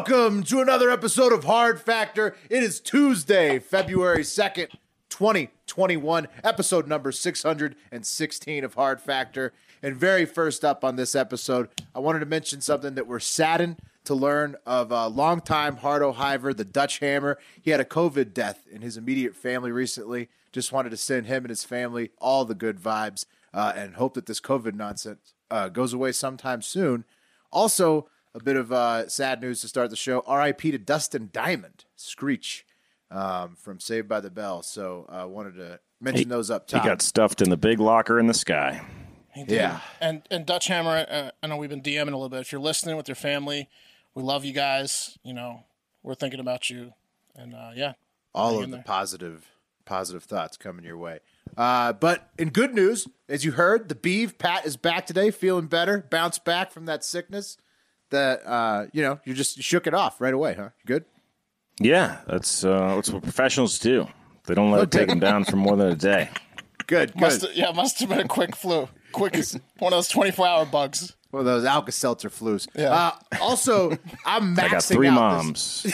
Welcome to another episode of Hard Factor. It is Tuesday, February 2nd, 2021, episode number 616 of Hard Factor. And very first up on this episode, I wanted to mention something that we're saddened to learn of a longtime Hardo Hiver, the Dutch Hammer. He had a COVID death in his immediate family recently. Just wanted to send him and his family all the good vibes uh, and hope that this COVID nonsense uh, goes away sometime soon. Also, a bit of uh, sad news to start the show. R.I.P. to Dustin Diamond, Screech, um, from Saved by the Bell. So I uh, wanted to mention those up top. He got stuffed in the big locker in the sky. He did. Yeah. And and Dutch Hammer, uh, I know we've been DMing a little bit. If you're listening with your family, we love you guys. You know, we're thinking about you. And uh, yeah, all of the there. positive positive thoughts coming your way. Uh, but in good news, as you heard, the Beeve Pat is back today, feeling better, bounced back from that sickness. That uh, you know, you just shook it off right away, huh? You good? Yeah, that's uh, that's what professionals do. They don't let it take them down for more than a day. Good, good. Must yeah, must have been a quick flu. Quick one of those 24 hour bugs. One of those Alka Seltzer flus. Yeah. Uh, also, I'm maxing I got three out moms.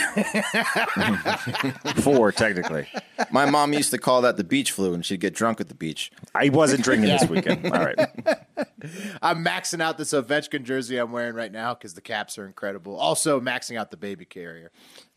Four, technically. My mom used to call that the beach flu, and she'd get drunk at the beach. I wasn't drinking this weekend. All right. I'm maxing out this Ovechkin jersey I'm wearing right now because the caps are incredible. Also, maxing out the baby carrier.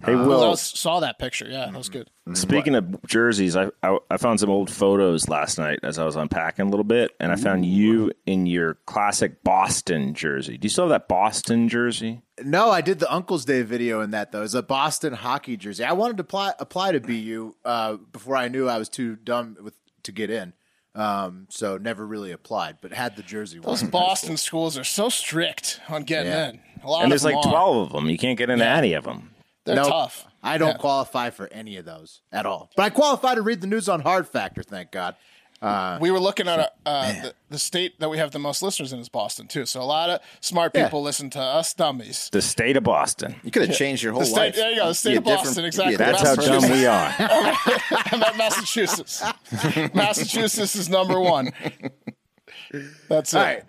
Hey, Well, I Will, was, saw that picture. Yeah, that was good. speaking of jerseys, I, I I found some old photos last night as I was unpacking a little bit, and I found you in your classic Boston jersey. Do you still have that Boston jersey? No, I did the Uncle's Day video in that though. It's a Boston hockey jersey. I wanted to apply apply to BU uh, before I knew I was too dumb with to get in. Um, so never really applied, but had the jersey. Those one. Boston schools are so strict on getting Yeah. in. A lot And of there's them like are. 12 of them. You can't get into any of them. They're Nope. tough. I don't Yeah. qualify for any of those at all. But I qualify to read the news on Hard Factor. Thank God. Uh, we were looking at uh, uh the, the state that we have the most listeners in is Boston too. So a lot of smart Yeah. people listen to us dummies. The state of Boston. You could have changed your whole The state- life. there you go, the state Be a of Boston, exactly. be That's how dumb we are. I'm at Massachusetts. Massachusetts is number one. That's it. All right,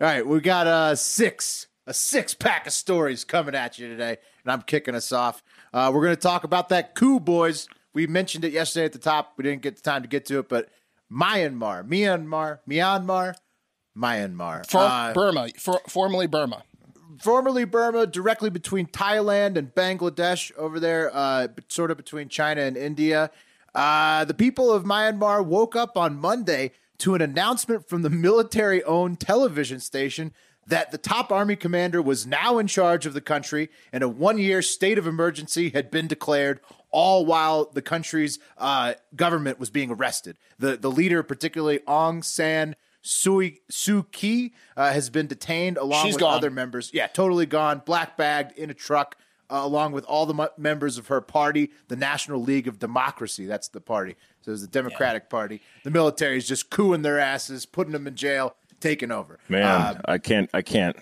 all right. We got a six, a six pack of stories coming at you today, and I'm kicking us off. Uh, we're going to talk about that coup, boys. We mentioned it yesterday at the top. We didn't get the time to get to it, but Myanmar, Myanmar, Myanmar, Myanmar. For, Uh, Burma, for, formerly Burma. formerly Burma, directly between Thailand and Bangladesh, over there, uh, sort of between China and India. Uh, the people of Myanmar woke up on Monday to an announcement from the military owned television station that the top army commander was now in charge of the country and a one year state of emergency had been declared, all while the country's uh, government was being arrested. The, the leader, particularly Aung San Suu, Suu Kyi, uh, has been detained along She's with gone. other members. Yeah, totally gone, black bagged in a truck, uh, along with all the mu- members of her party, the National League of Democracy. That's the party. So it's the Democratic Party. The military is just cooing their asses, putting them in jail, taking over. Man, Uh, I can't, I can't,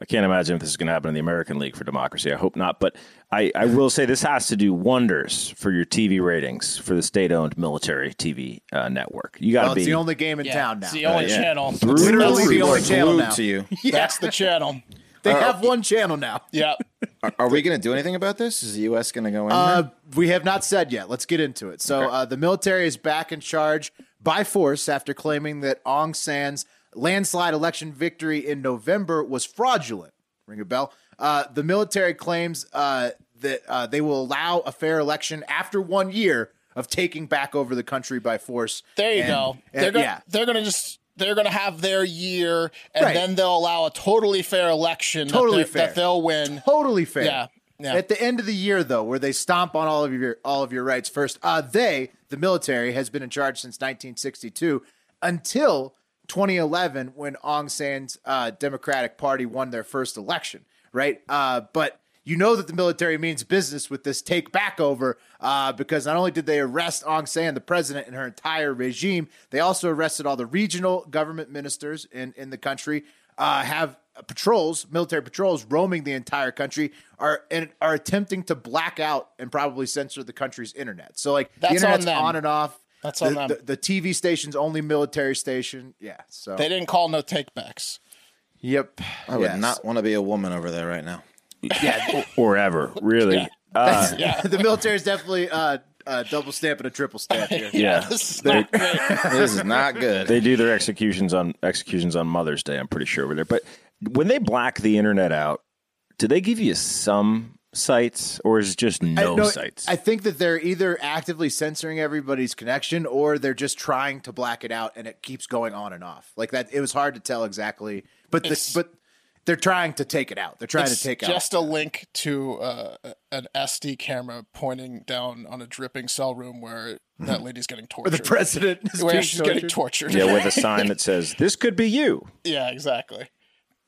I can't imagine if this is going to happen in the American League for Democracy. I hope not. But I, I will say this has to do wonders for your TV ratings for the state-owned military TV uh, network. You got to well, be it's the only game in Yeah, town now. It's the only yeah. channel. Literally the only channel now. to you. That's the channel. They have one channel now. Yeah. Are, are we going to do anything about this? Is the U.S. going to go in Uh, there? we have not said yet. Let's get into it. So, uh, the military is back in charge by force after claiming that Aung San's landslide election victory in November was fraudulent. Ring a bell. Uh, the military claims uh, that uh, they will allow a fair election after one year of taking back over the country by force. There you And- go. and- They're gonna, yeah. they're gonna just they're gonna have their year, and Right. then they'll allow a totally fair election. Totally that, fair. that they'll win. Totally fair. Yeah. Yeah. At the end of the year, though, where they stomp on all of your all of your rights first, uh, they, the military, has been in charge since 1962 until 2011 when Aung San's uh, Democratic Party won their first election, right? Uh, but you know that the military means business with this take back over uh, because not only did they arrest Aung San, the president, and her entire regime, they also arrested all the regional government ministers in, in the country, uh, have patrols, military patrols roaming the entire country, are and are attempting to black out and probably censor the country's internet. So like That's the internet's them. on and off. That's the, them. The, the TV station's only military station. Yeah. So They didn't call no takebacks. yep. I would Yes. not want to be a woman over there right now. Yeah. or ever, really. Uh, Yeah. the military is definitely uh, uh, double stamp and a triple stamp here. yeah. This is not great. This is not good. They do their executions on executions on Mother's Day. I'm pretty sure over there. But when they black the internet out, do they give you some sites, or is it just no, I- no, sites? I think that they're either actively censoring everybody's connection or they're just trying to black it out and it keeps going on and off. Like that it was hard to tell exactly. But the, but they're trying to take it out. They're trying It's to take just out Just a link to uh, an SD camera pointing down on a dripping cell room where that lady's getting tortured. the president is where being she's getting tortured. tortured. yeah, with a sign that says "This could be you." yeah, exactly.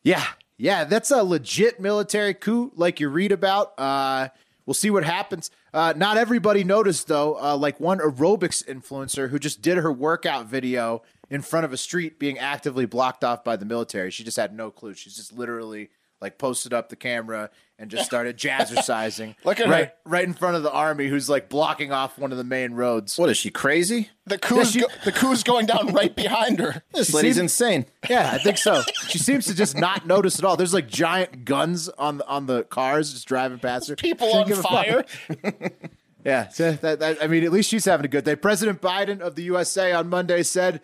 Yeah, yeah, that's a legit military coup, like you read about. Uh, we'll see what happens. Uh, not everybody noticed though. Uh, like one aerobics influencer who just did her workout video in front of a street being actively blocked off by the military. She just had no clue. She's just literally like posted up the camera and just started jazzercising. Look at right, her. right in front of the army, who's like blocking off one of the main roads. What is she crazy? The coup's, she- go- the coup's going down right behind her. This lady's insane. Yeah, I think so. She seems to just not notice at all. There's like giant guns on the on the cars just driving past her. People She didn't on give a fuck. fire. Yeah, so that, that, I mean, at least she's having a good day. President Biden of the USA on Monday said,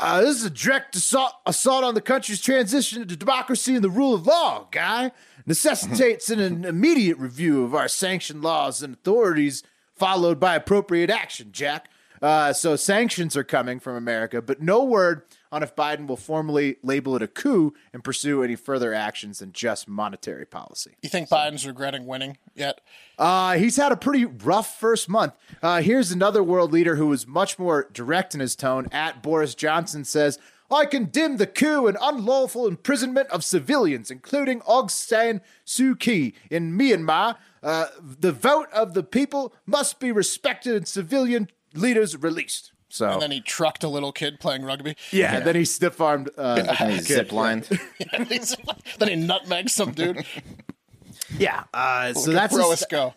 uh, "This is a direct assault, assault on the country's transition to democracy and the rule of law. Guy necessitates an immediate review of our sanctioned laws and authorities, followed by appropriate action." Jack. Uh, so sanctions are coming from America, but no word on if Biden will formally label it a coup and pursue any further actions than just monetary policy. You think Biden's regretting winning yet? Uh, he's had a pretty rough first month. Uh, here's another world leader who was much more direct in his tone. At Boris Johnson says, I condemn the coup and unlawful imprisonment of civilians, including Aung San Suu Kyi in Myanmar. Uh, the vote of the people must be respected and civilian leaders released. So, And then he trucked a little kid playing rugby. yeah, And then he stiff armed. Uh, And he's zip lined. then he nutmegged some dude. yeah, uh, so Look that's a Brois go.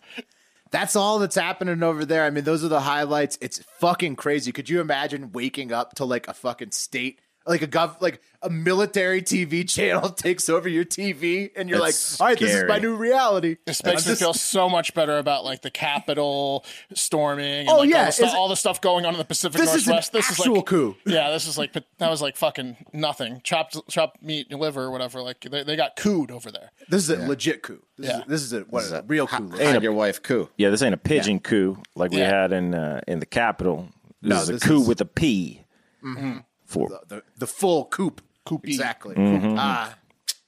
That's all that's happening over there. I mean, those are the highlights. It's fucking crazy. Could you imagine waking up to like a fucking state, like a gov, like a military TV channel takes over your TV, and you're That's like, all right, this is my new reality. This And makes I'm me just- feel so much better about like the Capitol storming. And, Oh, like, yeah, all the, stu- all the stuff going on in the Pacific This is an Northwest. this is actual like coup. Yeah, this is like that was like fucking nothing. Chopped chopped meat liver or whatever. Like they, they got cooed over there. This is a legit coup. This Yeah. is this is a what This is a a real coup. Hide your wife coup. Yeah, this ain't a pigeon coup like we Yeah. had in uh, in the Capitol. This No, is a coup is- with a P. For the, the full coup. Coup. Exactly. Uh,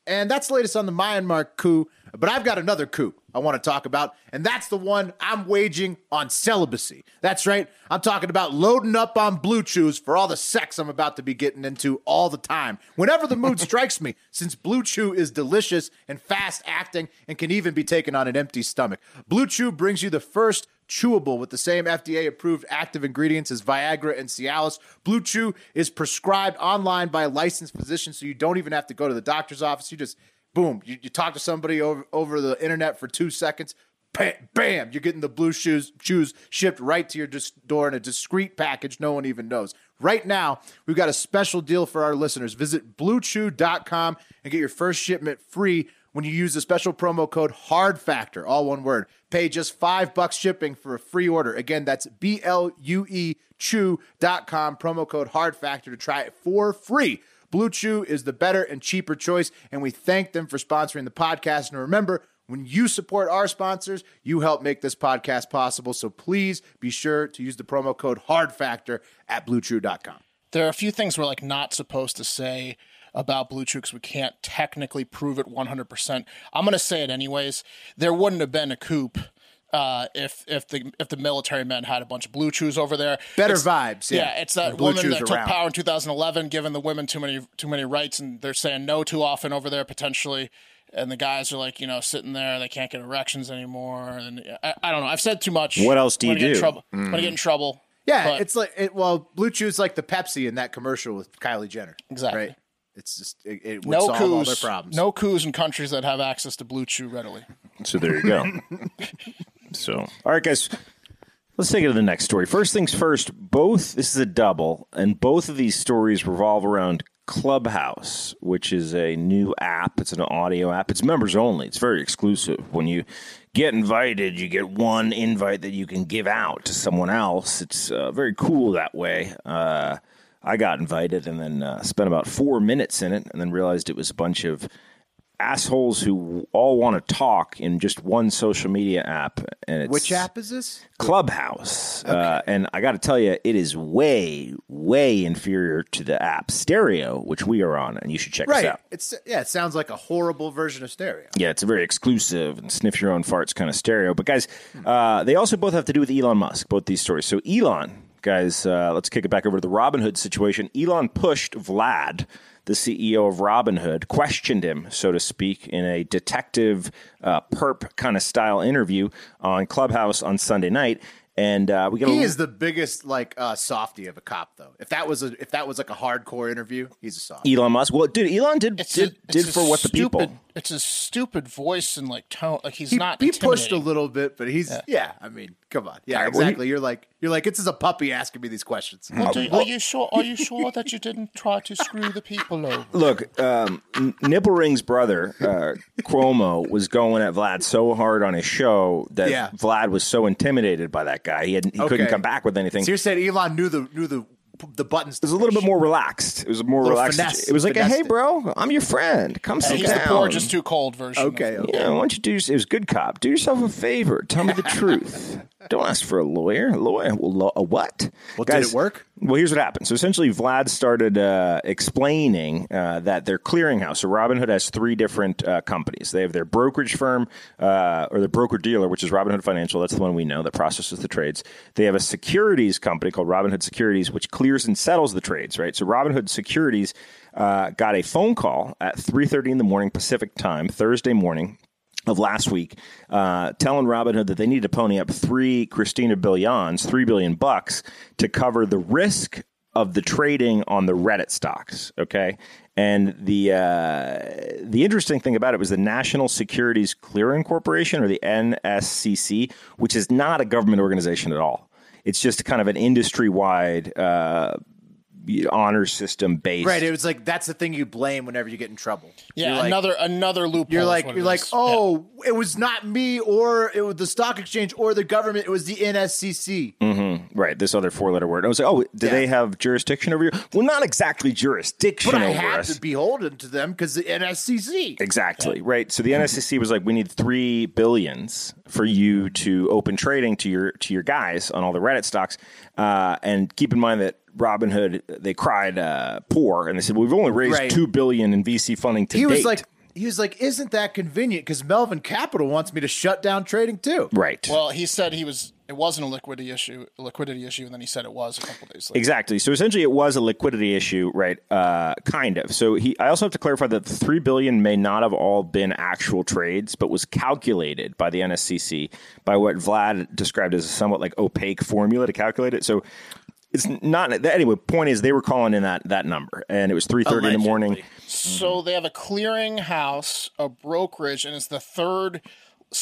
and that's the latest on the Myanmar coup. But I've got another coup I want to talk about, and that's the one I'm waging on celibacy. That's right. I'm talking about loading up on blue chews for all the sex I'm about to be getting into all the time. Whenever the mood strikes me, since blue chew is delicious and fast acting and can even be taken on an empty stomach. Blue chew brings you the first chewable with the same FDA approved active ingredients as Viagra and Cialis. Blue Chew is prescribed online by a licensed physician, so you don't even have to go to the doctor's office. You just, boom, you, you talk to somebody over, over the internet for two seconds. Bam, bam, you're getting the blue shoes, shoes shipped right to your dis- door in a discreet package no one even knows. Right now, we've got a special deal for our listeners. Visit bluechew.com and get your first shipment free when you use the special promo code hard factor all one word pay just five bucks shipping for a free order again that's b-l-u-e chew.com promo code hard factor to try it for free blue chew is the better and cheaper choice and we thank them for sponsoring the podcast and remember when you support our sponsors, you help make this podcast possible. So please be sure to use the promo code Hard Factor at bluechew.com. There are a few things we're like not supposed to say about Blue Chew because we can't technically prove it 100%. I'm going to say it anyways. There wouldn't have been a coup uh, if if the if the military men had a bunch of blue chews over there. Better It's- vibes, yeah. it's that The Blue woman Chews that took around. power in 2011, giving the women too many too many rights, and they're saying no too often over there potentially. And the guys are like, you know, sitting there, they can't get erections anymore. And I, I don't know. I've said too much. What else do you gonna get in do? trouble. I'm gonna get in trouble. Yeah, But- it's like it, well, Blue Chew's like the Pepsi in that commercial with Kylie Jenner. Exactly. Right. It's just it, it would no solve all their coups. problems. No coups in countries that have access to blue chew readily. So there you go. so, all right, guys, let's take it to the next story. First things first, both, this is a double, and both of these stories revolve around Clubhouse, which is a new app. It's an audio app. It's members only. It's very exclusive. When you get invited, you get one invite that you can give out to someone else. It's uh, very cool that way. Uh, I got invited and then uh, spent about four minutes in it and then realized it was a bunch of assholes who all want to talk in just one social media app. And it's Which app is this? Clubhouse. Uh, and I got to tell you, it is way, way inferior to the app Stereo, which we are on, and you should check us out. It's yeah. It sounds like a horrible version of stereo. Yeah, it's a very exclusive and sniff your own farts kind of stereo. But guys, uh, they also both have to do with Elon Musk, both these stories. So Elon, guys, uh, let's kick it back over to the Robinhood situation. Elon pushed Vlad, the CEO of Robinhood, questioned him, so to speak, in a detective uh, perp kind of style interview on Clubhouse on Sunday night. And uh, we got He a, is the biggest like uh, softy of a cop, though. If that was a if that was like a hardcore interview, he's a soft. Elon Musk. Well, dude, Elon did It's did, a, did for what the stupid, people. It's a stupid voice and like tone. Like he's He, not. he pushed a little bit, but he's yeah. I mean, come on, yeah, right, well, he- exactly. you're like you're like it's as a puppy asking me these questions. Well, do- are you sure? Are you sure that you didn't try to screw the people over? Look, um, N- Nipplering's brother uh, Cuomo was going at Vlad so hard on his show that Yeah. Vlad was so intimidated by that guy he had, he couldn't come back with anything. So you're saying Elon knew the knew the the buttons. it was a little bit more relaxed. It was more Little relaxed. finesse- it was like, a, "Hey, bro, I'm your friend. Come sit He's down." the poor, just too cold version. of- Okay, okay. Yeah, why don't you do? It was good cop. Do yourself a favor. Tell me the truth. Don't ask for a lawyer. A lawyer? Well, lo- a what? Well, did it work? Well, here's what happened. So essentially, Vlad started uh, explaining uh, that their clearinghouse. So Robinhood has three different uh, companies. They have their brokerage firm uh, or the broker dealer, which is Robinhood Financial. That's the one we know that processes the trades. They have a securities company called Robinhood Securities, which clears and settles the trades. Right. So Robinhood Securities uh, got a phone call at 3:30 in the morning Pacific time, Thursday morning of last week, uh, telling Robinhood that they need to pony up three Christina billions, three billion bucks, to cover the risk of the trading on the Reddit stocks. Okay, and the uh, the interesting thing about it was the National Securities Clearing Corporation, or the NSCC, which is not a government organization at all. It's just kind of an industry wide. Uh, honor system based Right. It was like that's the thing you blame whenever you get in trouble. Yeah, You're like, another another loophole. You're like you're like is. oh, it was not me or it was the stock exchange or the government. It was the NSCC. Mm-hmm, right, this other four letter word. I was like, oh, do Yeah. they have jurisdiction over you? Well, not exactly jurisdiction But I over had us. to be beholden to them because the NSCC. Exactly right. So the NSCC was like, we need three billions for you to open trading to your to your guys on all the Reddit stocks, uh, and keep in mind that Robinhood they cried uh, poor, and they said well, we've only raised Right. two billion in VC funding to He date. was like, he was like, isn't that convenient? Because Melvin Capital wants me to shut down trading too. right. Well, he said he was. It wasn't a liquidity issue. A liquidity issue, and then he said it was a couple days later. Exactly. So essentially, it was a liquidity issue, right? Uh, kind of. So he. I also have to clarify that the three billion may not have all been actual trades, but was calculated by the NSCC by what Vlad described as a somewhat like opaque formula to calculate it. So it's not. Anyway, point is they were calling in that that number, and it was three thirty in the morning. Allegedly. So they have a clearing house, a brokerage, and it's the third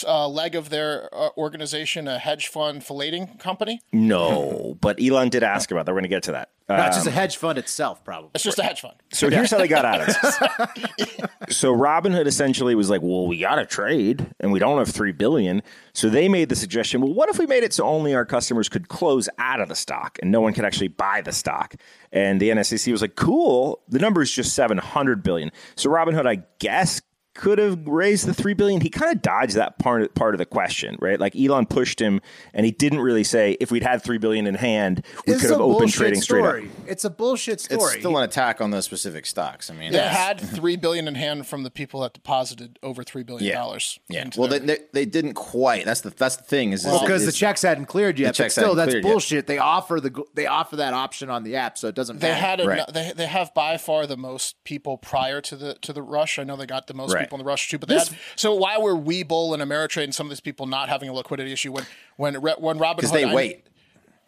uh, leg of their uh, organization, a hedge fund filleting company. No, but Elon did ask about that. We're going to get to that. Uh, Not just a hedge fund itself, probably. It's just a hedge fund. So here's how they got out of this. so Robinhood essentially was like, "Well, we got to trade, and we don't have three billion. So they made the suggestion, "Well, what if we made it so only our customers could close out of the stock, and no one could actually buy the stock?" And the NSCC was like, "Cool. The number is just seven hundred billion. So Robinhood, I guess, could have raised the three billion. He kind of dodged that part part of the question, right? Like Elon pushed him, and he didn't really say if we'd had three billion in hand, we It's could have a opened bullshit trading straight up. story. It's a bullshit story. It's still an attack on those specific stocks. I mean, They it's- had three billion in hand from the people that deposited over three billion dollars. yeah. into Well, they, their- they they didn't quite. That's the that's the thing. Is, is because the checks hadn't cleared yet. But still, that's cleared yet. bullshit. They offer the they offer that option on the app, so it doesn't They matter. had a, Right. they they have by far the most people prior to the to the rush. I know they got the most Right. People in the rush too. But they had, so why were Webull and Ameritrade and some of these people not having a liquidity issue when when Re- when Robinhood? because they wait.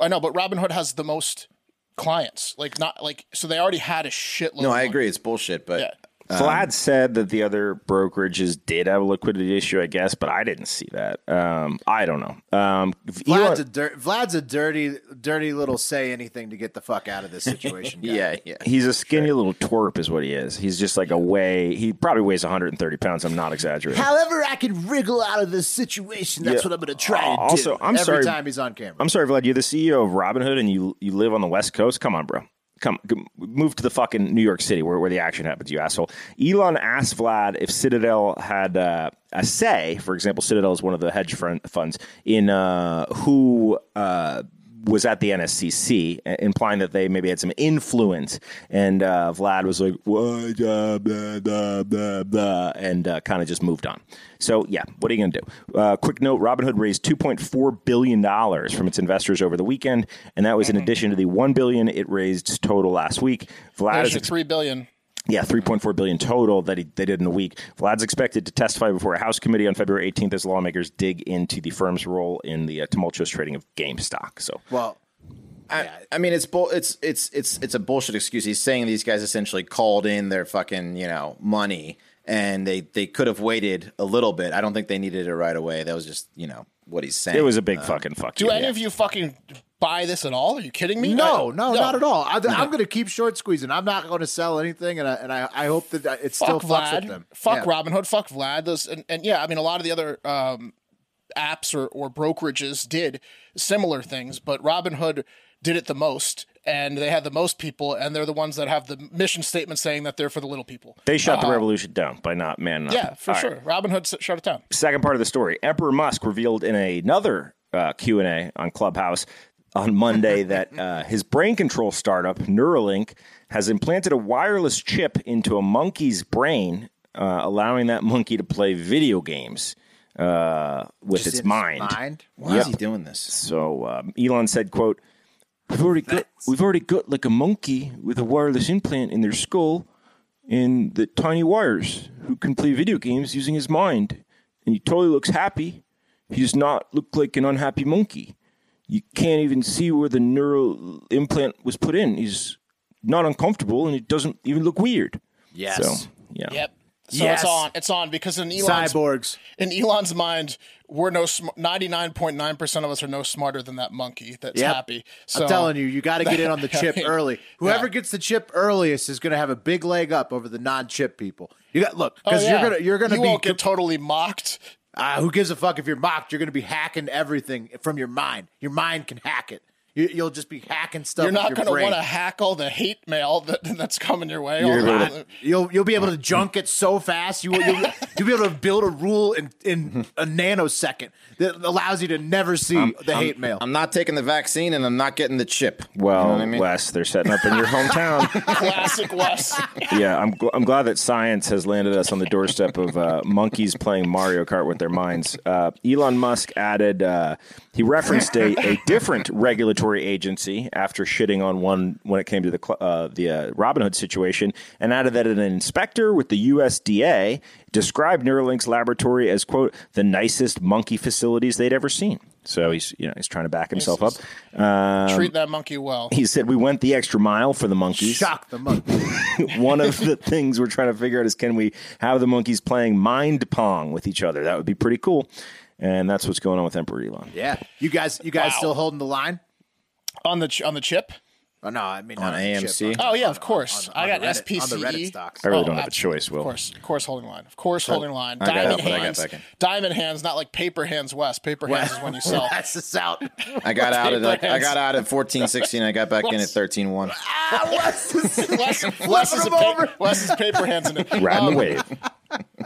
I know, but Robinhood has the most clients. Like not like so they already had a shitload. No, of I money. agree. It's bullshit. But Yeah. Vlad said that the other brokerages did have a liquidity issue, I guess, but I didn't see that. Um, I don't know. Um, Vlad's Elon- a dir- Vlad's a dirty, dirty little say anything to get the fuck out of this situation. yeah, yeah. He's a skinny little twerp, is what he is. He's just like a way. He probably weighs 130 pounds. I'm not exaggerating. However, I can wriggle out of this situation. That's Yeah. what I'm going to try to Also, do. I'm every sorry- time he's on camera. I'm sorry, Vlad. You're the CEO of Robinhood, and you you live on the West Coast. Come on, bro. Come, move to the fucking New York City where, where the action happens, you asshole. Elon asked Vlad if Citadel had uh, a say. For example, Citadel is one of the hedge fund funds in uh, who uh, was at the NSCC, implying that they maybe had some influence. And uh, Vlad was like, "What?" Uh, blah, blah, blah, blah," and uh, kind of just moved on. So yeah, what are you going to do? Uh, quick note: Robinhood raised 2.4 billion dollars from its investors over the weekend, and that was in addition to the 1 billion it raised total last week. Vlad There's is your ex- three billion. Yeah, 3.4 billion total that he, they did in a week. Vlad's expected to testify before a House committee on February 18th as lawmakers dig into the firm's role in the uh, tumultuous trading of GameStop. So well, I, I mean, it's bull. It's it's it's it's a bullshit excuse. He's saying these guys essentially called in their fucking you know money, and they they could have waited a little bit. I don't think they needed it right away. That was just you know what he's saying. it was a big fucking fuck Do you. any of you fucking buy this at all? Are you kidding me? no, I- no, not at all. I, I'm going to keep short squeezing. I'm not going to sell anything, and I, and I, I hope that it still Fuck fucks with Vlad. them. Fuck Yeah. Robinhood. Fuck Vlad. Those and, and yeah, I mean a lot of the other um, apps or, or brokerages did similar things, but Robinhood did it the most, and they had the most people, and they're the ones that have the mission statement saying that they're for the little people. They shut the revolution down by not manning up. Yeah, for All right. sure. Robinhood s- shut it down. Second part of the story: Emperor Musk revealed in another uh, Q and A on Clubhouse on Monday that uh, his brain control startup Neuralink has implanted a wireless chip into a monkey's brain, uh, allowing that monkey to play video games uh, with Just its mind. mind. Why is he doing this? So um, Elon said, "quote We've already got we've already got like a monkey with a wireless implant in their skull, and the tiny wires who can play video games using his mind, and he totally looks happy. He does not look like an unhappy monkey. You can't even see where the neural implant was put in. He's not uncomfortable, and it doesn't even look weird. Yes. So yeah, Yep. So Yes. it's on. It's on because in Elon's Cyborgs. in Elon's mind, we're no ninety nine point nine percent of us are no smarter than that monkey that's Yep. happy. So I'm telling you, you got to get in on the chip I mean, early. Whoever yeah. gets the chip earliest is going to have a big leg up over the non-chip people. You got look Oh, because yeah. you're gonna you're gonna you be won't get totally mocked. Uh, who gives a fuck if you're mocked? You're gonna be hacking everything from your mind. Your mind can hack it. You, you'll just be hacking stuff. You're not going to want to hack all the hate mail that, that's coming your way. You're not, the- you'll you'll be able to junk it so fast. You will you'll, you'll be able to build a rule in in a nanosecond that allows you to never see the hate mail. I'm not taking the vaccine, and I'm not getting the chip. Well, You know I mean? Wes, they're setting up in your hometown. classic Wes. yeah, I'm gl- I'm glad that science has landed us on the doorstep of uh, monkeys playing Mario Kart with their minds. Uh, Elon Musk added uh, he referenced a, a different regulatory agency after shitting on one when it came to the uh, the uh, Robinhood situation, and added that an inspector with the USDA described Neuralink's laboratory as quote the nicest monkey facilities they'd ever seen. So he's you know he's trying to back himself up. Um, Treat that monkey well. he said we went the extra mile for the monkeys Shock the monkey. one of the things we're trying to figure out is can we have the monkeys playing mind pong with each other? That would be pretty cool. And that's what's going on with Emperor Elon. yeah, you guys, you guys Wow. still holding the line? on the ch- on the chip. Oh no, I mean On not the AMC? chip, Oh yeah, of course. on- on I got the Reddit- SPCE. on the Reddit stocks. I really Oh, don't have a choice, Will. Of course, of course, holding line. Of course, holding line. I got Diamond out, but I got hands. back in. Diamond hands, not like paper hands. West. Paper hands is when you sell. That's the out. I got out at like, I got out at 14, 16. I got back in at 13, 1. ah, what's this? Wes, Wes is a him pa- over. Is paper hands in it. Riding Um, the wave.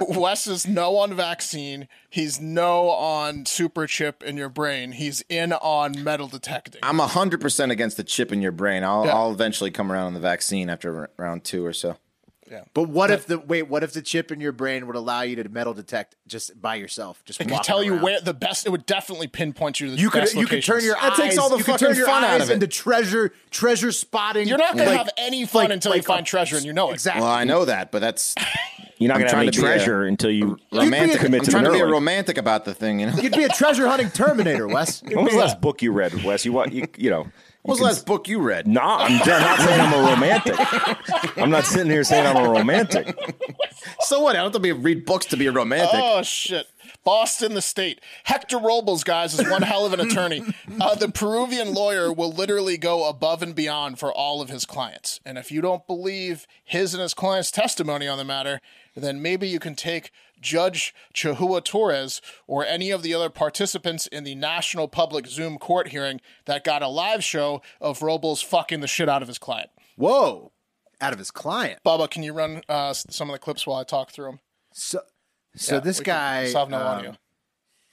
Wes is no on vaccine. He's no on super chip in your brain. He's in on metal detecting. I'm hundred percent against the chip in your brain. I'll Yeah. I'll eventually come around on the vaccine after round two or so. Yeah. But what if the wait? What if the chip in your brain would allow you to metal detect just by yourself? Just It could walking tell you where the best. It would definitely pinpoint you to the You could best you could turn locations. your That eyes. takes all the you fucking turn your fun out eyes of it. into treasure treasure spotting. You're not gonna Like- have any fun like- until like you find a- treasure and you know it. Exactly. Well, I know that, but that's You're not I'm going to have trying any to be a- treasure until you romantic. commit I'm to trying to be a romantic about the thing. You know. You'd be a treasure hunting Terminator, Wes. When was the last book you read, Wes? You want you you know? What was the last book you read? No, I'm not saying I'm a romantic. I'm not sitting here saying I'm a romantic. So what? I don't have to be read books to be a romantic. Oh shit. Boston, the state. Hector Robles, guys, is one hell of an attorney. Uh, the Peruvian lawyer will literally go above and beyond for all of his clients. And if you don't believe his and his clients' testimony on the matter, then maybe you can take Judge Chahua Torres or any of the other participants in the National Public Zoom court hearing that got a live show of Robles fucking the shit out of his client. Whoa, out of his client. Bubba, can you run uh, some of the clips while I talk through them? So, so this guy. No um.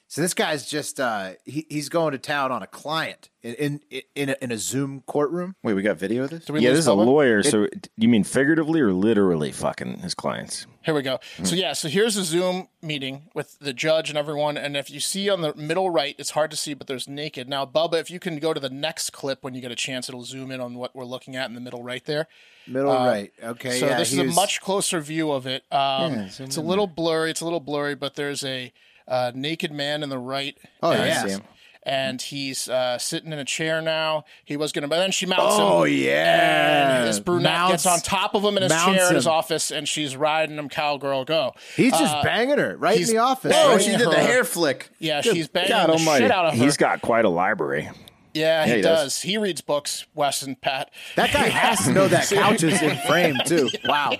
So this guy's just uh, he, he's going to town on a client in in in a, in a Zoom courtroom. Wait, we got video of this? Yeah, this is a Bubba? lawyer. So you mean figuratively or literally fucking his clients? Here we go. So yeah, so here's a Zoom meeting with the judge and everyone, and if you see on the middle right, it's hard to see, but there's naked. Now, Bubba, if you can go to the next clip when you get a chance, it'll zoom in on what we're looking at in the middle right there. Middle right. Okay. Uh, so yeah, this is he a much closer view of it. Um, it's a little blurry. It's a little blurry, but there's a uh, naked man in the right. Oh and, yeah. see him. And he's uh, sitting in a chair now. He was gonna, but then she mounts him. Oh yeah. And his brunette Mounts- gets on top of him in his mounts chair in his him. office, and she's riding him cowgirl go. He's just Uh, banging her right in he's the office. Oh, right? she her- did the hair flick. Yeah, she's banging God the Almighty, shit out of her. he's got quite a library. Yeah, he, Yeah, he does. does. He reads books, Wes and Pat. That guy has to know that couch is in frame too. Wow.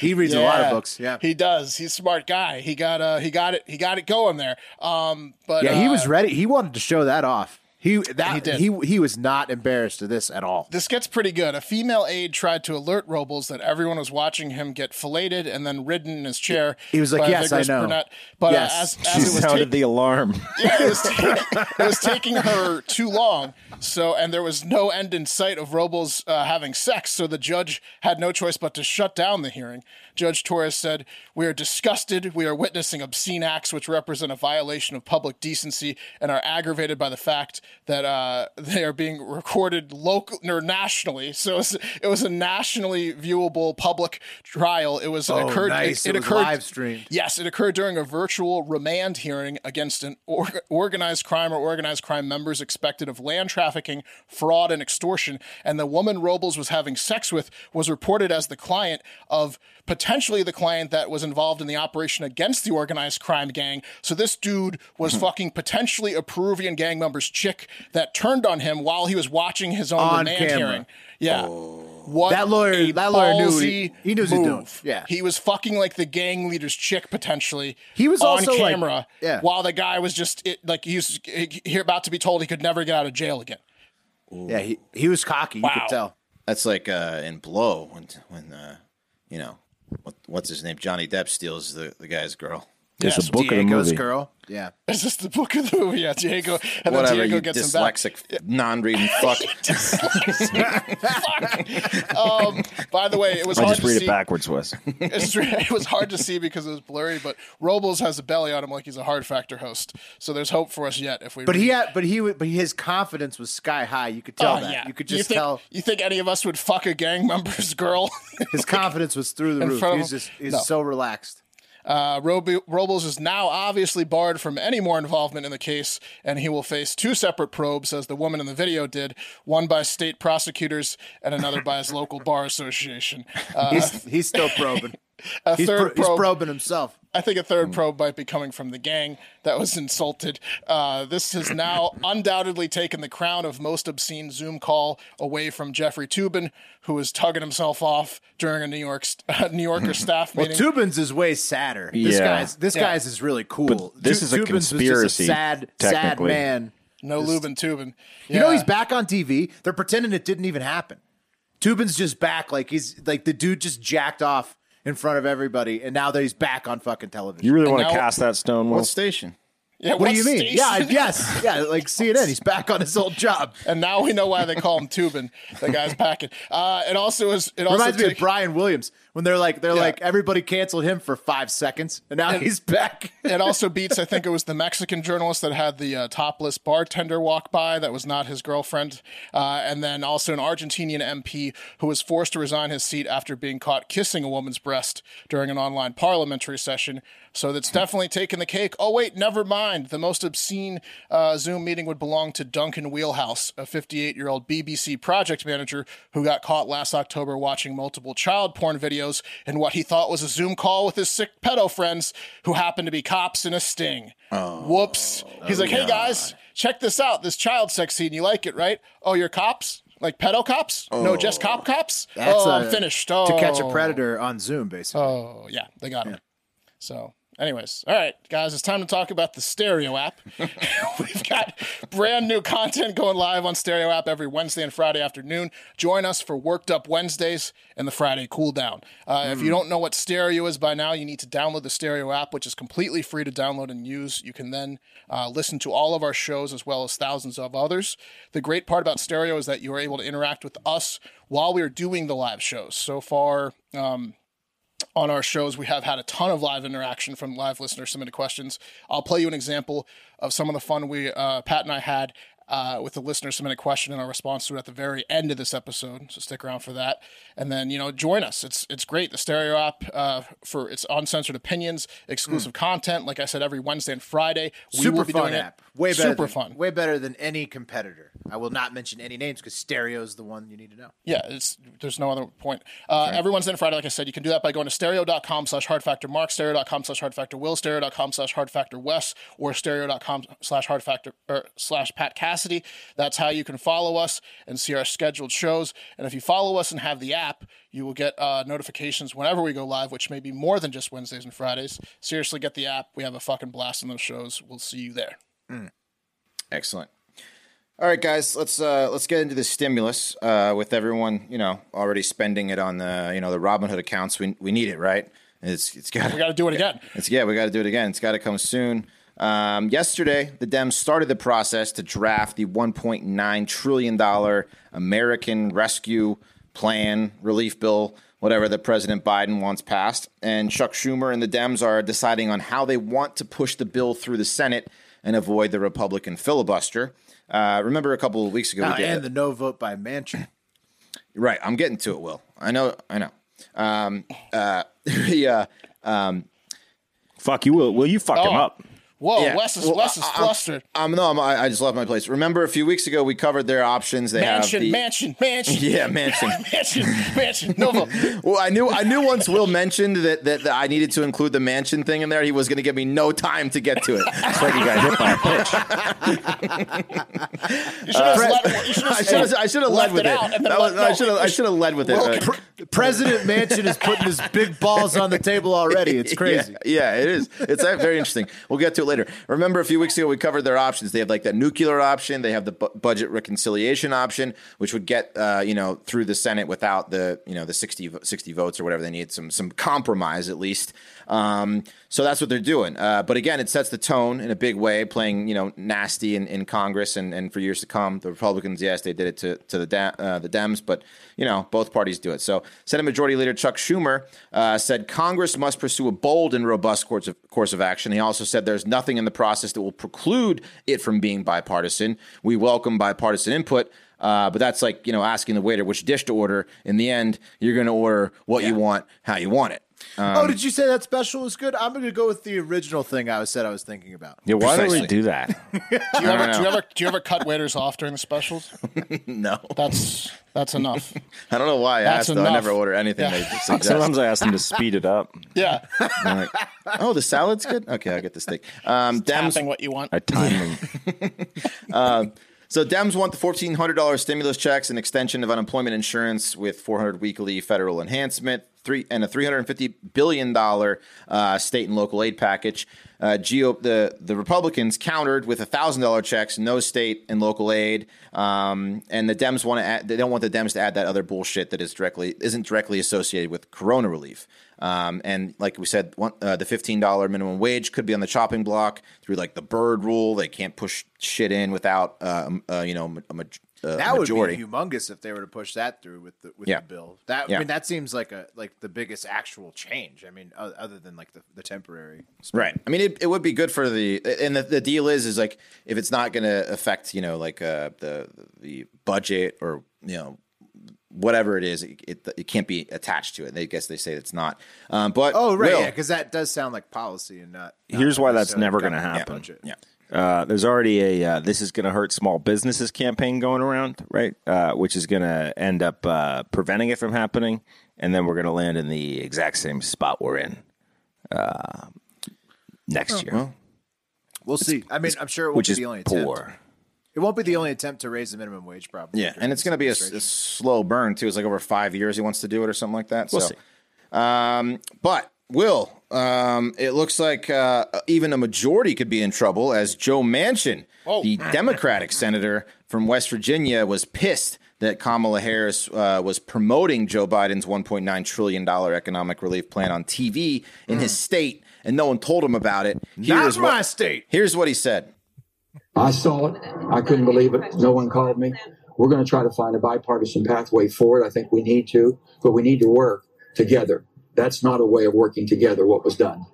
He reads a lot of books. Yeah. he does. He's a smart guy. He got uh, he got it. He got it going there. Um, but Yeah, he uh, was ready. He wanted to show that off. He that He did. he he was not embarrassed of this at all. This gets pretty good. A female aide tried to alert Robles that everyone was watching him get filleted and then ridden in his chair. He was like, by a "Yes, I know." brunette. But Yes. uh, as, She it was sounded taking, the alarm. yeah, it, was ta- it was taking her too long. So, and there was no end in sight of Robles uh, having sex. So the judge had no choice but to shut down the hearing. Judge Torres said, "We are disgusted. We are witnessing obscene acts which represent a violation of public decency and are aggravated by the fact that uh, they are being recorded local or nationally. So it was, it was a nationally viewable public trial. It was Oh, occurred. nice. It, It was occurred live streamed. Yes, it occurred during a virtual remand hearing against an or- organized crime or organized crime members expected of land trafficking, fraud, and extortion. And the woman Robles was having sex with was reported as the client of potentially the client that was involved in the operation against the organized crime gang. So this dude was fucking potentially a Peruvian gang member's chick that turned on him while he was watching his own On remand camera. hearing. Yeah. What That lawyer- a that lawyer knew what he- ballsy he knew what he was doing. move. Yeah. He was fucking like the gang leader's chick potentially. He was on also, like- camera yeah. while the guy was just it, like he was he, about to be told he could never get out of jail again. Yeah, he, he was cocky. You Wow. could tell. That's like uh, in Blow when when uh, you know what, what's his name? Johnny Depp steals the, the guy's girl. There's Yes, a book of the movie. girl. Yeah. Is this the book of the movie? Yeah, Diego, and Whatever, then Diego you gets him back. dyslexic, non-reading fuck. Um, by the way, it was I hard just to read see. it backwards, Wes. It's, it was hard to see because it was blurry, but Robles has a belly on him like he's a hard factor host. So there's hope for us yet if we. But he had, but he, would- but his confidence was sky high. You could tell Oh, that. yeah. You could you just think, tell You think any of us would fuck a gang member's girl? his confidence was through the roof. front of He's just, he's No. so relaxed. Uh, Rob- Robles is now obviously barred from any more involvement in the case, and he will face two separate probes, as the woman in the video did, one by state prosecutors and another by his local bar association. Uh, He's, he's still probing. A He's, third pro- he's probe, probing himself. I think a third probe might be coming from the gang that was insulted. Uh, this has now undoubtedly taken the crown of most obscene Zoom call away from Jeffrey Toobin, who was tugging himself off during a New York st- New Yorker staff meeting. Well. Toobin's is way sadder. This Yeah. guy's this Yeah. guy's is really cool. this Tu- is a Toobin's was just conspiracy, sad, sad man. no Lubin Toobin. You know he's back on TV. They're pretending it didn't even happen. Toobin's just back, like he's like the dude just jacked off in front of everybody, and now that he's back on fucking television. You really want to cast that stone, Will? What station? Yeah, what do you mean? station? Yeah, yes, yeah, like CNN. He's back on his old job. And now we know why they call him Toobin. The guy's packing. Uh, it also is. It also Reminds me of Brian Williams when they're like they're Yeah. like everybody canceled him for five seconds, and now he's back. it also beats. I think it was the Mexican journalist that had the uh, topless bartender walk by. That was not his girlfriend. Uh, and then also an Argentinian MP who was forced to resign his seat after being caught kissing a woman's breast during an online parliamentary session. So that's definitely taken the cake. Oh wait, never mind. The most obscene uh, Zoom meeting would belong to Duncan Wheelhouse, a 58-year-old BBC project manager who got caught last October watching multiple child porn videos in what he thought was a Zoom call with his sick pedo friends who happened to be cops in a sting. Whoops. He's like, hey guys, check this out. This child sex scene. You like it, right? Oh, you're cops? Like pedo cops? No, just cop cops? oh, I'm uh, finised. Oh. to catch a predator on Zoom, basically. Oh, yeah, they got him. So, anyways, all right, guys, it's time to talk about the Stereo app. We've got brand new content going live on Stereo app every Wednesday and Friday afternoon. Join us for Worked Up Wednesdays and the Friday Cool Down. Uh, If you don't know what Stereo is by now, you need to download the Stereo app, which is completely free to download and use. You can then uh, listen to all of our shows as well as thousands of others. The great part about Stereo is that you are able to interact with us while we are doing the live shows. So far, um, on our shows, we have had a ton of live interaction from live listeners submitted questions. I'll play you an example of some of the fun we uh, Pat and I had uh, with the listener submitted question and our response to it at the very end of this episode. So stick around for that, and then you know join us. It's it's great. The Stereo app uh, for its uncensored opinions, exclusive content. Like I said, every Wednesday and Friday, we Super will be fun doing app. it. Way better. Super than, fun. Way better than any competitor. I will not mention any names because Stereo is the one you need to know. Yeah, it's there's no other point. Uh, Every Wednesday and Friday, like I said, you can do that by going to stereo.com slash hard factor mark, stereo.com slash hard factor will, stereo.com slash hard factor wes, or stereo.com slash hard factor or slash Pat Cassidy. That's how you can follow us and see our scheduled shows. And if you follow us and have the app, you will get uh, notifications whenever we go live, which may be more than just Wednesdays and Fridays. Seriously, get the app. We have a fucking blast in those shows. We'll see you there. Excellent. All right, guys, let's uh, let's get into the stimulus. Uh, with everyone, you know, already spending it on the you know the Robinhood accounts, we we need it, right? It's it's got We got to do it again. It's yeah, we got to do it again. It's got to come soon. Um, yesterday, the Dems started the process to draft the 1.9 trillion dollar American Rescue Plan relief bill, whatever that President Biden wants passed. And Chuck Schumer and the Dems are deciding on how they want to push the bill through the Senate and avoid the Republican filibuster. Uh, remember a couple of weeks ago, we did, and the no vote by Manchin. Right, I'm getting to it. Will I know? I know. Um, uh, yeah. Um, Fuck you, Will. Will you fuck him Oh. up? Whoa, Yeah. Wes is, Well, Wes is I- I'm- flustered. um, no, I'm, I I just left my place. Remember a few weeks ago we covered their options. They Mansion, have the, mansion, mansion. Yeah, mansion. mansion, mansion. No. Well, I knew I knew once Will mentioned that, that, that I needed to include the mansion thing in there, he was going to give me no time to get to it. It's like you got hit by a pitch. You should have let, you should I should have, I should have led with it it. out and then That was- let- I should have I should have led with it. Will- right? President Mansion is putting his big balls on the table already. It's crazy. Yeah, yeah, it is. It's uh, very interesting. We'll get to it later. Remember, a few weeks ago we covered their options. They have like that nuclear option. They have the bu- budget reconciliation option, which would get uh, you know through the Senate without the you know the 60, 60 votes or whatever they need. Some some compromise at least. Um, so that's what they're doing. Uh, but again, it sets the tone in a big way, playing you know nasty in, in Congress and, and for years to come. The Republicans, yes, they did it to to the da- uh, the Dems, but you know both parties do it. So Senate Majority Leader Chuck Schumer uh, said Congress must pursue a bold and robust course of course of action. He also said there's nothing in the process that will preclude it from being bipartisan. We welcome bipartisan input. Uh, but that's like you know asking the waiter which dish to order. In the end, you're going to order what you want, how you want it. Oh, did you say that special was good? I'm going to go with the original thing I said I was thinking about. Yeah, why don't we do that? Do you ever, do you ever, do you ever cut waiters off during the specials? No, That's that's enough. I don't know why I That's asked. Though I never order anything Yeah. they suggest. Sometimes I ask them to speed it up. Yeah, I'm like, oh, the salad's good. Okay, I get the steak. Um, Dems, tapping what you want. I time them. So Dems want the fourteen hundred dollars stimulus checks, an extension of unemployment insurance with four hundred weekly federal enhancement, three and a 350 billion dollar uh, state and local aid package. Uh, Geo, the the Republicans countered with a thousand dollar checks, no state and local aid, um, and the Dems want to add, they don't want the Dems to add that other bullshit that is directly isn't directly associated with Corona relief. Um, and like we said, one, uh, the fifteen dollar minimum wage could be on the chopping block through like the Byrd rule. They can't push shit in without uh, uh, you know a, a, a That majority. would be humongous if they were to push that through with the with Yeah. the bill. That Yeah. I mean, that seems like a like the biggest actual change. I mean, other than like the, the temporary. Right. I mean, it, it would be good for the and the, the deal is is like if it's not going to affect you know like uh, the the budget or you know whatever it is, it, it, it can't be attached to it. They guess they say it's not. Um, but Oh right, Will, yeah, because that does sound like policy and not. not Here's why that's never going to happen. budget. yeah. Uh, there's already a uh, this is going to hurt small businesses campaign going around, right? Uh, which is going to end up uh, preventing it from happening, and then we're going to land in the exact same spot we're in uh, next year, We'll see. I mean, I'm sure it won't be the only attempt. It won't be the only attempt to raise the minimum wage, probably. Yeah, and it's going to be a, a slow burn too. It's like over five years he wants to do it or something like that. We'll so, see. Um, but Will, um, it looks like uh, even a majority could be in trouble as Joe Manchin, Oh. the Democratic senator from West Virginia, was pissed that Kamala Harris uh, was promoting Joe Biden's 1.9 trillion dollar economic relief plan on TV in his state, and no one told him about it. Not my what, state. here's what he said. I saw it. I couldn't believe it. No one called me. We're going to try to find a bipartisan pathway forward. I think we need to, but we need to work together. That's not a way of working together, what was done.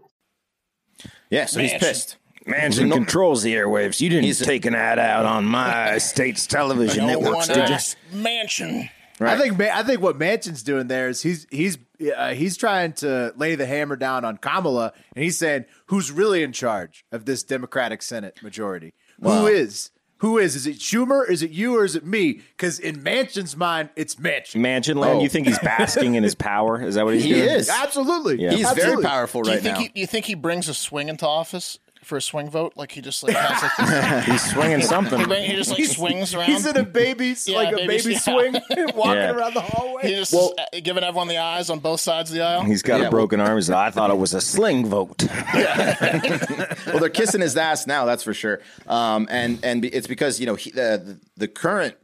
Yeah, so he's pissed. Manchin No- controls the airwaves. You didn't He's a- take an ad out on my state's television No networks, did you? Manchin. Right. I think I think what Manchin's doing there is he's he's uh, he's trying to lay the hammer down on Kamala, and he's saying who's really in charge of this Democratic Senate majority? Who is? Who is? Is it Schumer? Is it you, or is it me? Because in Manchin's mind, it's Manchin. Manchin land. Oh. You think he's basking in his power? Is that what he's He doing? is. Absolutely, Yeah. He's very Absolutely. powerful Do you right think now. he, you think he brings a swing into office for a swing vote? Like he just like has like He's swinging something. bring- he just like swings around. He's in a baby, Yeah, like a baby- baby yeah. swing, walking Yeah. around the He hallway. just is, uh, giving everyone the eyes on both sides of the aisle. He's got Yeah, a broken arm. He's I thought it was a sling vote. well, they're kissing his ass now, that's for sure. Um, and and it's because you know he, the the current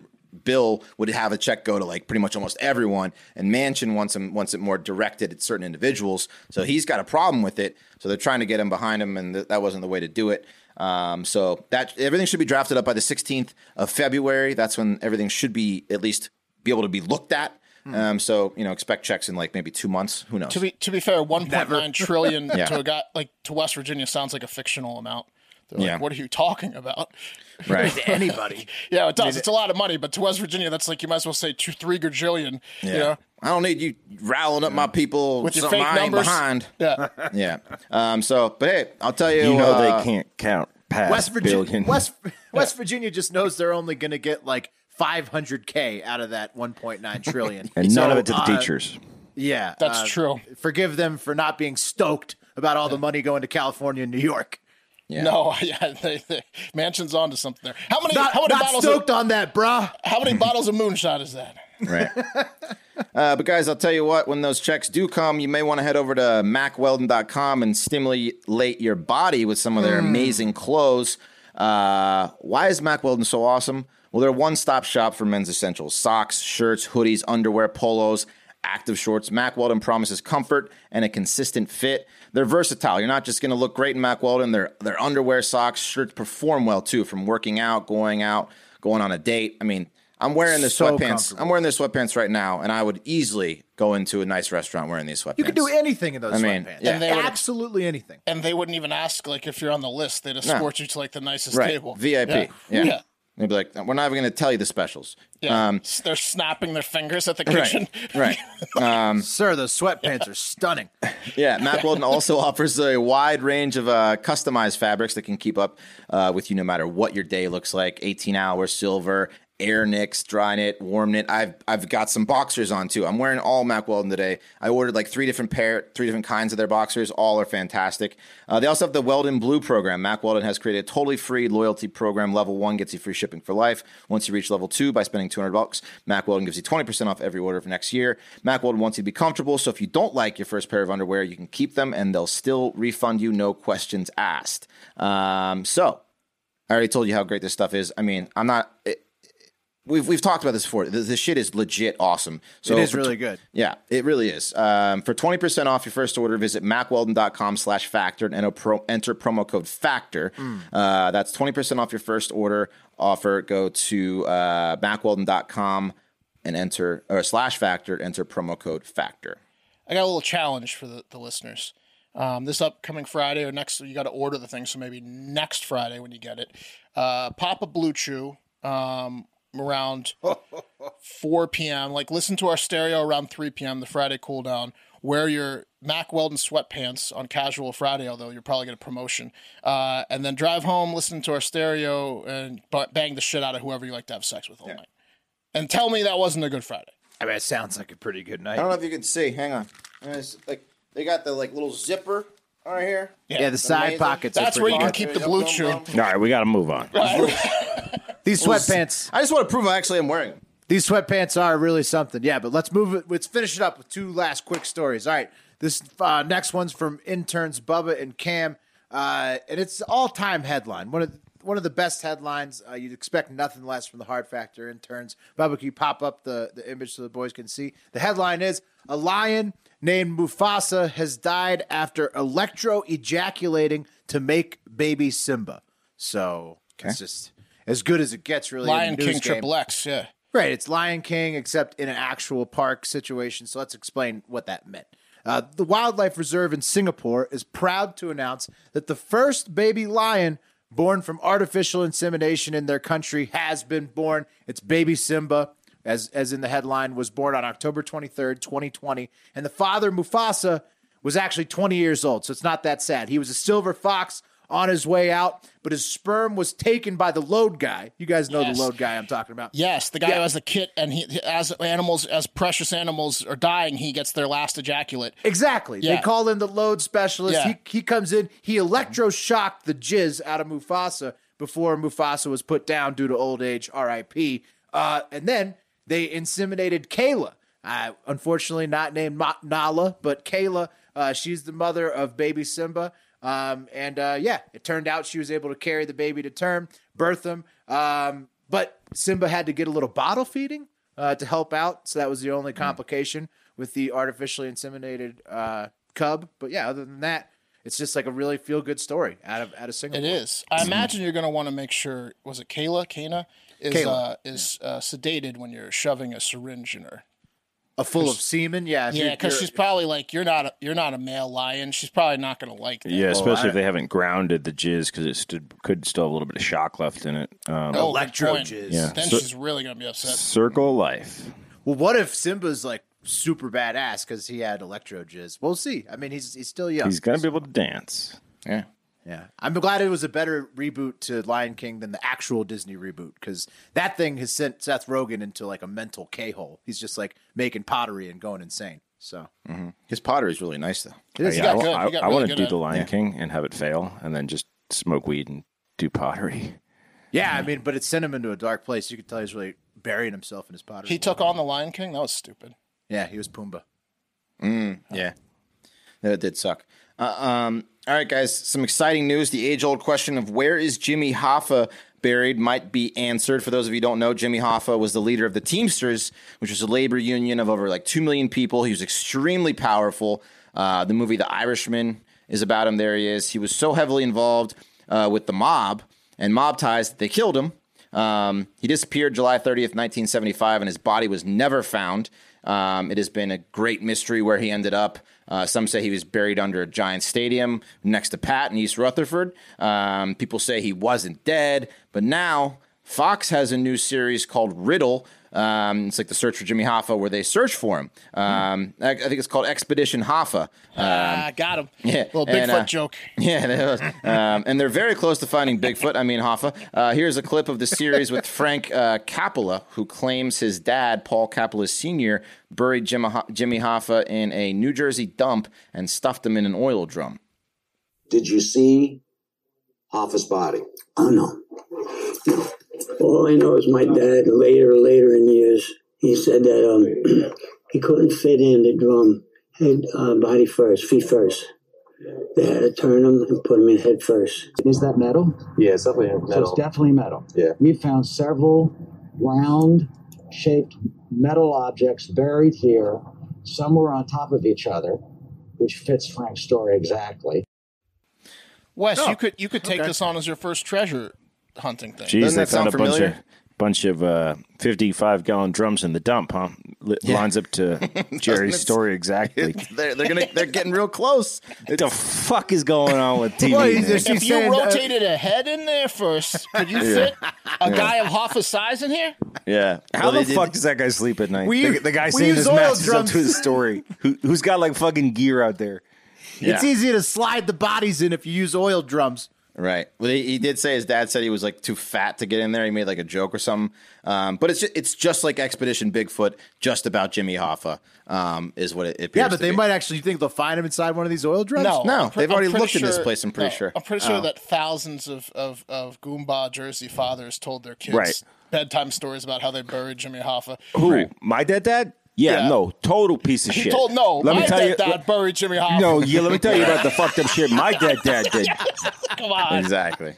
bill would have a check go to like pretty much almost everyone, and Manchin wants him wants it more directed at certain individuals. So he's got a problem with it. So they're trying to get him behind him, and th- that wasn't the way to do it. Um, so that everything should be drafted up by the 16th of February. That's when everything should be at least be able to be looked at. Um, so you know, expect checks in like maybe two months. Who knows? To be to be fair, one point nine trillion Yeah. to a guy like to West Virginia sounds like a fictional amount. They're like, Yeah. what are you talking about? right? to Anybody? Yeah, it does. it's a lot of money, but to West Virginia, that's like you might as well say two, three gajillion. Yeah. You know, I don't need you riling up my people with your fake I ain't numbers. behind. Yeah, Yeah. Um. So, but hey, I'll tell you. You know uh, they can't count past West Virginia, billion. West West Virginia just knows they're only going to get like 500k out of that 1.9 trillion, and none of it to the uh, teachers. Yeah, That's uh, true. Forgive them for not being stoked about all the money going to California and New York. No, yeah, they, they, Manchin's onto something there. How many? Not, how many not bottles? stoked Of, on that, bruh. how many bottles of moonshot is that? Right. uh, but guys, I'll tell you what, when those checks do come, you may want to head over to mackweldon.com and stimulate your body with some of their amazing clothes. Uh, why is Mack Weldon so awesome? Well, they're a one-stop shop for men's essentials. Socks, shirts, hoodies, underwear, polos, active shorts. Mack Weldon promises comfort and a consistent fit. They're versatile. You're not just going to look great in Mack Weldon. Their their underwear, socks, shirts perform well too from working out, going out, going on a date. I mean, I'm wearing the So sweatpants. I'm wearing their sweatpants right now, and I would easily go into a nice restaurant wearing these sweatpants. You could do anything in those I mean, sweatpants. yeah. And they would- Absolutely anything. And they wouldn't even ask like if you're on the list. They'd escort you to like the nicest right? table. VIP. Yeah. Yeah. yeah. They'd be like, we're not even going to tell you the specials. Yeah. Um, They're snapping their fingers at the kitchen. right. right, Sir, those sweatpants are stunning. Yeah, Mack Weldon also offers a wide range of uh, customized fabrics that can keep up uh, with you no matter what your day looks like 18 hour, silver, air nicks, dry knit, warm knit. I've I've got some boxers on too. I'm wearing all Mack Weldon today. I ordered like three different pair, three different kinds of their boxers. All are fantastic. Uh, they also have the Weldon Blue program. Mack Weldon has created a totally free loyalty program. Level one gets you free shipping for life. Once you reach level two, by spending 200 bucks, Mack Weldon gives you 20% off every order for next year. Mack Weldon wants you to be comfortable, so if you don't like your first pair of underwear, you can keep them and they'll still refund you, no questions asked. Um, so. I already told you how great this stuff is. I mean, I'm not. We've we've talked about this before. This, this shit is legit awesome. So it is really good. Yeah, it really is. Um, for 20% off your first order, visit mackweldon.com slash factor and enter, pro, enter promo code factor. Uh, that's 20% off your first order offer. Go to uh, mackweldon.com and enter, or slash factor, enter promo code factor. I got a little challenge for the, the listeners. Um, this upcoming Friday or next, you got to order the thing. So maybe next Friday when you get it, uh, pop a Blue Chew um, around 4 p.m. Like listen to our stereo around 3 p.m. The Friday cool down. Wear your Mack Weldon sweatpants on casual Friday, although you're probably get a promotion. Uh, and then drive home, listen to our stereo, and bang the shit out of whoever you like to have sex with all night. And tell me that wasn't a good Friday. I mean, it sounds like a pretty good night. I don't know if you can see. Hang on. It's like they got the like little zipper right here. Yeah, the side Amazing. pockets. That's are where you pretty can keep the Blue Chew. All right, we got to move on. These sweatpants. I just want to prove I actually am wearing them. These sweatpants are really something. Yeah, but let's move it. Let's finish it up with two last quick stories. All right, this uh, next one's from interns Bubba and Cam, uh, and it's all time headline. One of the, one of the best headlines. Uh, you'd expect nothing less from the Hard Factor interns. Bubba, can you pop up the the image so the boys can see? The headline is: A lion named Mufasa has died after electro ejaculating to make baby Simba. So it's just as good as it gets, really. Lion King game. Triple X, yeah. Right, it's Lion King, except in an actual park situation. So let's explain what that meant. Uh, the Wildlife Reserve in Singapore is proud to announce that the first baby lion born from artificial insemination in their country has been born. It's baby Simba, as as in the headline, was born on October 23rd, 2020. And the father, Mufasa, was actually 20 years old. So it's not that sad. He was a silver fox on his way out, but his sperm was taken by the load guy. You guys know Yes. the load guy I'm talking about. Yes, the guy Yeah. who has the kit, and he as animals, as precious animals are dying, he gets their last ejaculate. Exactly. They Yeah. call in the load specialist. Yeah. He, he comes in, he electroshocked the jizz out of Mufasa before Mufasa was put down due to old age, RIP. Uh, and then they inseminated Kayla. Uh, unfortunately, not named Ma- Nala, but Kayla. Uh, she's the mother of baby Simba. Um, and uh, yeah, it turned out she was able to carry the baby to term, birth him. Um, but Simba had to get a little bottle feeding uh, to help out. So that was the only complication with the artificially inseminated uh, cub. But yeah, other than that, it's just like a really feel good story out of out of Singapore. It is. I imagine you're going to want to make sure. Was it Kayla? Kana is Kayla, uh, is uh, sedated when you're shoving a syringe in her. A full of semen, yeah. Yeah, because she's probably like, you're not a, you're not a male lion. She's probably not going to like that. Yeah, especially I- if they haven't grounded the jizz because it stood, could still have a little bit of shock left in it. Um, Oh, electro point. jizz. Yeah. Then So- she's really going to be upset. Circle life. Well, what if Simba's like super badass because he had electro jizz? We'll see. I mean, he's he's still young. He's gonna be able to dance. Yeah. Yeah, I'm glad it was a better reboot to Lion King than the actual Disney reboot because that thing has sent Seth Rogen into like a mental K hole. He's just like making pottery and going insane. So His pottery is really nice though. it is. Yeah, got I. I, He I want to do at the. Lion Yeah. King and have it fail, and then just smoke weed and do pottery. Yeah, I mean, but it sent him into a dark place. You could tell he's really burying himself in his pottery. He took on the Lion King. That was stupid. Yeah, he was Pumbaa. Yeah. That did suck. Uh, um, all right, guys. Some exciting news. The age old question of where is Jimmy Hoffa buried might be answered. For those of you who don't know, Jimmy Hoffa was the leader of the Teamsters, which was a labor union of over like 2 million people. He was extremely powerful. Uh, the movie The Irishman is about him. There he is. He was so heavily involved uh, with the mob and mob ties that they killed him. Um, he disappeared July 30th, 1975, and his body was never found. Um, it has been a great mystery where he ended up. Uh, some say he was buried under a giant stadium next to Pat in East Rutherford. Um, people say he wasn't dead, but now Fox has a new series called Riddle Um, it's like the search for Jimmy Hoffa, where they search for him. Um, I, I think it's called Expedition Hoffa. Ah, got him. Yeah, Little and, Bigfoot uh, joke. Yeah, that was. Um, and they're very close to finding Bigfoot. I mean, Hoffa. Uh, here's a clip of the series with Frank uh, Cappola, who claims his dad, Paul Cappola Sr., buried Jim, Jimmy Hoffa in a New Jersey dump and stuffed him in an oil drum. Did you see Hoffa's body? Oh no. No. All I know is my dad later, later in years, he said that um, he couldn't fit in the drum head, uh, body first, feet first. They had to turn him and put him in head first. Is that metal? Yeah, it's definitely metal. So it's definitely metal. Yeah. We found several round shaped metal objects buried here. Some were on top of each other, which fits Frank's story exactly. Wes, Oh, you could you could take okay. this on as your first treasure hunting thing. Jeez, Doesn't they that sound found a bunch of bunch of uh, fifty-five gallon drums in the dump, huh? Li- Lines up to Jerry's story exactly. they're they're gonna they're getting real close. what the fuck is going on with TV? Well, he's man? just- If She's you saying, uh, rotated a head in there first, could you fit a guy of Hoffa's size in here? Yeah. How Well, the they did- fuck does that guy sleep at night? We- the, the guy we saying his oil matches up drums. to his story. Who, who's got like fucking gear out there? It's easy to slide the bodies in if you use oil drums. Right. Well, he, he did say his dad said he was like too fat to get in there. He made like a joke or something. Um, but it's just, it's just like Expedition Bigfoot, just about Jimmy Hoffa. Um, is what it, it appears. Yeah, but to they be. might actually think they'll find him inside one of these oil drums. No, No, I'm they've already I'm pretty looked in this place, I'm pretty no, sure. I'm pretty sure that thousands of, of, of Goomba Jersey fathers told their kids Right. bedtime stories about how they buried Jimmy Hoffa. Who? My dead dad? Yeah, Yeah. no, total piece of He shit. told no, Let me tell dead you. dad buried Jimmy. No, yeah, let me tell you about the fucked up shit my dead dad did. come on. exactly.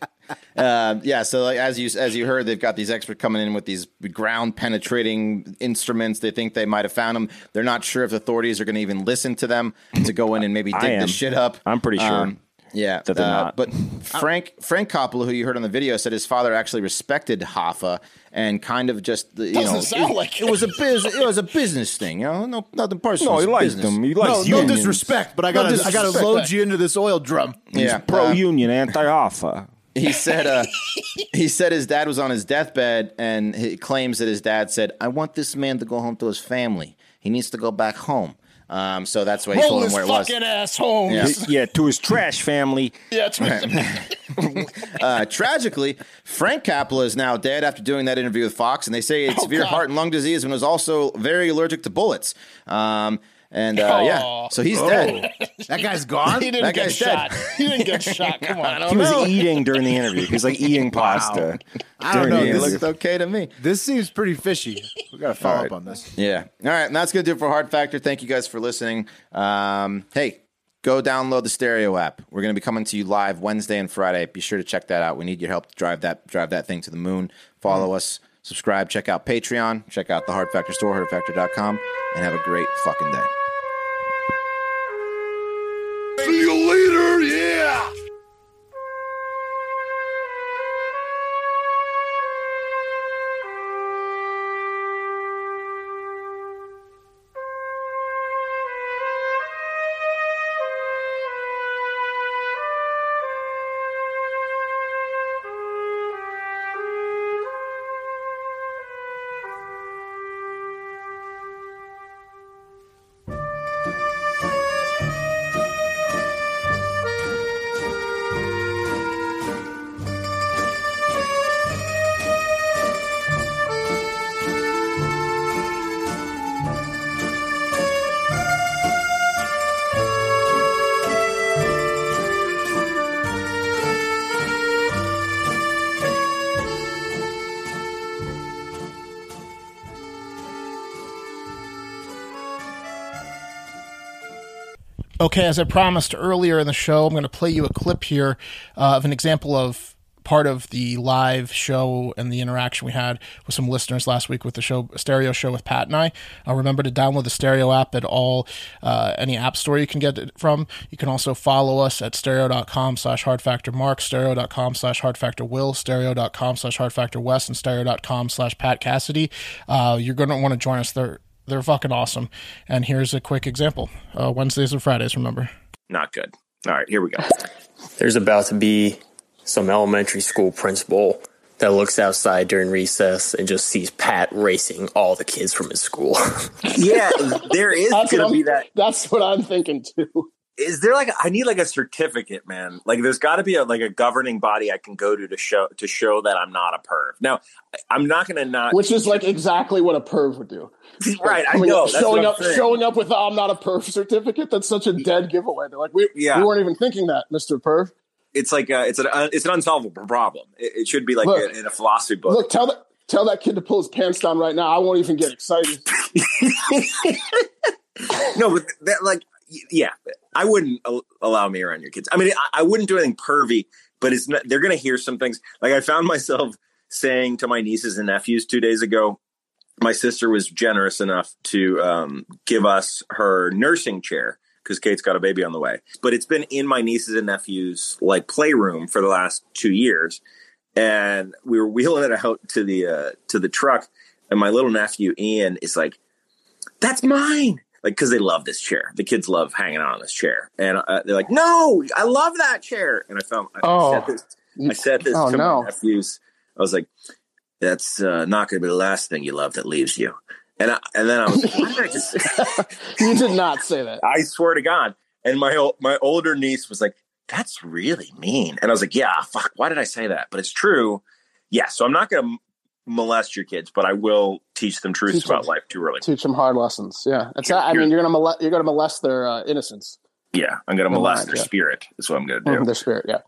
Uh, yeah, so like, as you as you heard, they've got these experts coming in with these ground penetrating instruments. They think they might have found them. They're not sure if authorities are going to even listen to them to go in and maybe dig this shit up. I'm pretty sure Um, yeah, that they're uh, not. But Frank Frank Cappola, who you heard on the video, said his father actually respected Hoffa and kind of just you Doesn't know sound it, like it was a business. It was a business thing, you know, no nothing personal. No, he It's likes business. them. He No, likes no unions. disrespect, but I gotta, I gotta disrespect. load you into this oil drum. Yeah, Pro uh, union, anti Hoffa. he said uh, he said his dad was on his deathbed and he claims that his dad said i want this man to go home to his family he needs to go back home um, so that's why he Roll told him where it was fucking ass home. Yeah. Yeah, to his trash family. Yeah, it's uh, tragically frank cappola is now dead after doing that interview with fox and they say it's Oh, severe God. heart and lung disease and was also very allergic to bullets um, and uh, yeah so he's dead That guy's gone. he didn't That get guy's dead. shot. He didn't get shot. Come on. He was eating during the interview. He was like eating pasta. I don't during know. the he This, interview. looked okay to me this seems pretty fishy. We gotta follow up on this. Yeah. All right. And that's going to do it for Hard Factor. Thank you guys for listening. Um, hey, go download the Stereo app. We're going to be coming to you live Wednesday and Friday. Be sure to check that out. We need your help to drive that drive that thing to the moon. Follow us, subscribe, check out Patreon, check out the Hard Factor store, hardfactor.com, and have a great fucking day. See you later, yeah! Okay, as I promised earlier in the show, I'm going to play you a clip here uh, of an example of part of the live show and the interaction we had with some listeners last week with the show stereo show with Pat and I. Uh, remember to download the stereo app at all uh, any app store you can get it from. You can also follow us at stereo.com slash hard factor mark, stereo.com slash hard factor will, stereo.com slash hard factor west, and stereo.com slash Pat Cassidy. Uh, you're going to want to join us there. They're fucking awesome. And here's a quick example. Uh, Wednesdays and Fridays, remember. not good. All right, here we go. There's about to be some elementary school principal that looks outside during recess and just sees Pat racing all the kids from his school. Yeah, there is going to be that. That's what I'm thinking too. Is there like I need like a certificate, man? Like there's got to be a like a governing body I can go to to show to show that I'm not a perv. Now, I- I'm not going to not Which is like exactly what a perv would do. right. I Coming know showing up, saying. showing up with the "I'm not a perv" certificate. That's such a dead giveaway. They're like, we, Yeah. we weren't even thinking that, Mister Perv. It's like uh it's an uh, it's an unsolvable problem. It, it should be like Look. in a philosophy book. Look, tell that tell that kid to pull his pants down right now. I won't even get excited. no, but that like yeah, I wouldn't al- allow me around your kids. I mean, I, I wouldn't do anything pervy, but it's not, they're going to hear some things. Like I found myself saying to my nieces and nephews two days ago. My sister was generous enough to um, give us her nursing chair because Kate's got a baby on the way. But it's been in my nieces and nephews like playroom for the last two years, and we were wheeling it out to the uh, to the truck, and my little nephew Ian is like, "That's mine." Like, because they love this chair. The kids love hanging out on this chair, and uh, they're like, "No, I love that chair." And I found I Oh. said this, I said this Oh, to no. my nephews. I was like, "That's uh, not going to be the last thing you love that leaves you." And I, and then I was, like, "Why did I just?" you did not say that. I swear to God. And my my older niece was like, "That's really mean," and I was like, "Yeah, fuck. Why did I say that?" But it's true. Yeah. So I'm not going to molest your kids, but I will teach them truths Teach about them. life too early. Teach them hard lessons. Yeah, it's. Here- I mean, you're gonna molest. You're gonna molest their uh, innocence, Yeah, I'm going to molest mind, their yeah. spirit. Is what I'm going to do. their spirit. Yeah.